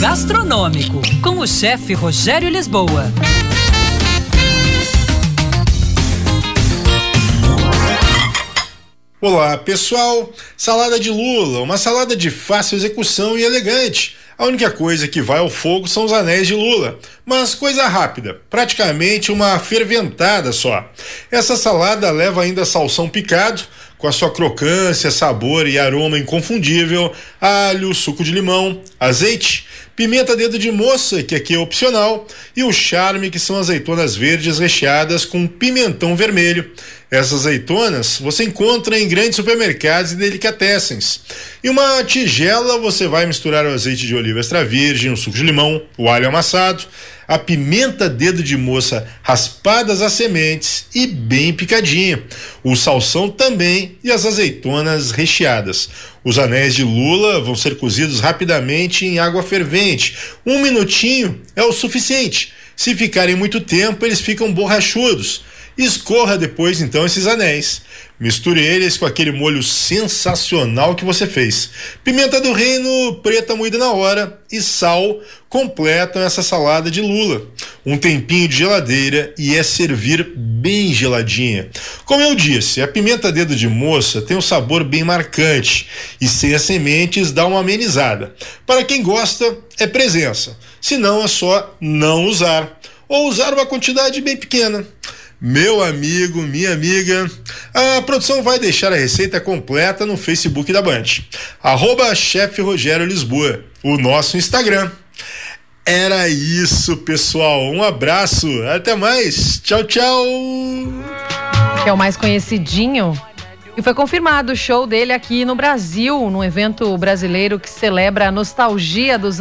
gastronômico com o chefe Rogério Lisboa. Olá, pessoal. Salada de lula, uma salada de fácil execução e elegante. A única coisa que vai ao fogo são os anéis de lula, mas coisa rápida, praticamente uma ferventada só. Essa salada leva ainda salsão picado, com a sua crocância, sabor e aroma inconfundível, alho, suco de limão, azeite, pimenta dedo de moça, que aqui é opcional, e o charme que são azeitonas verdes recheadas com pimentão vermelho. Essas azeitonas você encontra em grandes supermercados e delicatessens. Em uma tigela você vai misturar o azeite de oliva extra virgem, o suco de limão, o alho amassado, a pimenta dedo de moça raspadas as sementes e bem picadinha, o salsão também e as azeitonas recheadas. Os anéis de lula vão ser cozidos rapidamente em água fervente. Um minutinho é o suficiente. Se ficarem muito tempo, eles ficam borrachudos. Escorra depois então esses anéis. Misture eles com aquele molho sensacional que você fez. Pimenta do reino preta moída na hora e sal completam essa salada de lula. Um tempinho de geladeira e é servir bem geladinha. Como eu disse, a pimenta dedo de moça tem um sabor bem marcante e sem as sementes dá uma amenizada. Para quem gosta, é presença. Se não, é só não usar ou usar uma quantidade bem pequena. Meu amigo, minha amiga, a produção vai deixar a receita completa no Facebook da Band. Arroba chefe Rogério Lisboa, o nosso Instagram. Era isso, pessoal. Um abraço, até mais. Tchau, tchau. Que é o mais conhecidinho. E foi confirmado o show dele aqui no Brasil, num evento brasileiro que celebra a nostalgia dos